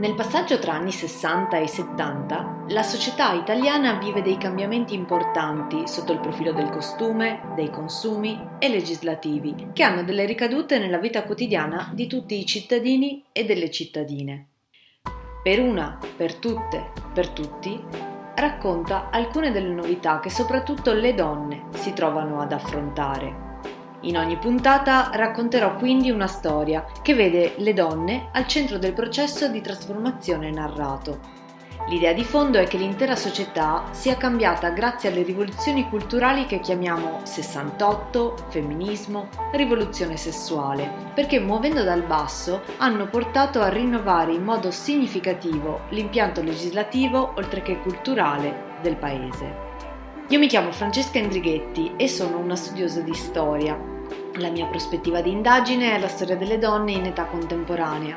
Nel passaggio tra anni 60 e 70, la società italiana vive dei cambiamenti importanti sotto il profilo del costume, dei consumi e legislativi, che hanno delle ricadute nella vita quotidiana di tutti i cittadini e delle cittadine. Per una, per tutte, per tutti, racconta alcune delle novità che soprattutto le donne si trovano ad affrontare in ogni puntata racconterò quindi una storia che vede le donne al centro del processo di trasformazione narrato. L'idea di fondo è che l'intera società sia cambiata grazie alle rivoluzioni culturali che chiamiamo 68, femminismo, rivoluzione sessuale, perché muovendo dal basso hanno portato a rinnovare in modo significativo l'impianto legislativo oltre che culturale del Paese. Io mi chiamo Francesca Indrighetti e sono una studiosa di storia. La mia prospettiva di indagine è la storia delle donne in età contemporanea.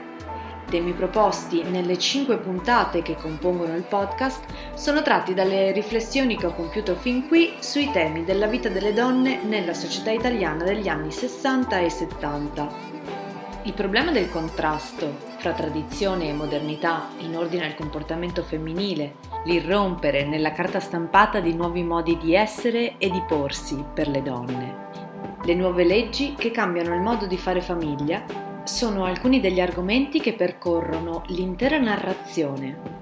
Temi proposti nelle cinque puntate che compongono il podcast sono tratti dalle riflessioni che ho compiuto fin qui sui temi della vita delle donne nella società italiana degli anni 60 e 70. Il problema del contrasto fra tradizione e modernità in ordine al comportamento femminile, l'irrompere nella carta stampata di nuovi modi di essere e di porsi per le donne. Le nuove leggi che cambiano il modo di fare famiglia sono alcuni degli argomenti che percorrono l'intera narrazione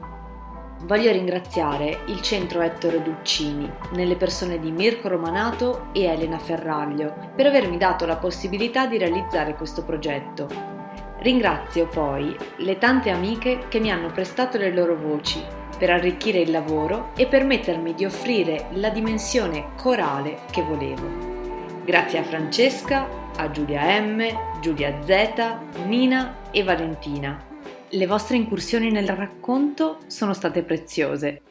Voglio ringraziare il centro Ettore Dulcini, nelle persone di Mirko Romanato e Elena Ferraglio, per avermi dato la possibilità di realizzare questo progetto. Ringrazio poi le tante amiche che mi hanno prestato le loro voci per arricchire il lavoro e permettermi di offrire la dimensione corale che volevo. Grazie a Francesca, a Giulia M, Giulia Z, Nina e Valentina le vostre incursioni nel racconto sono state preziose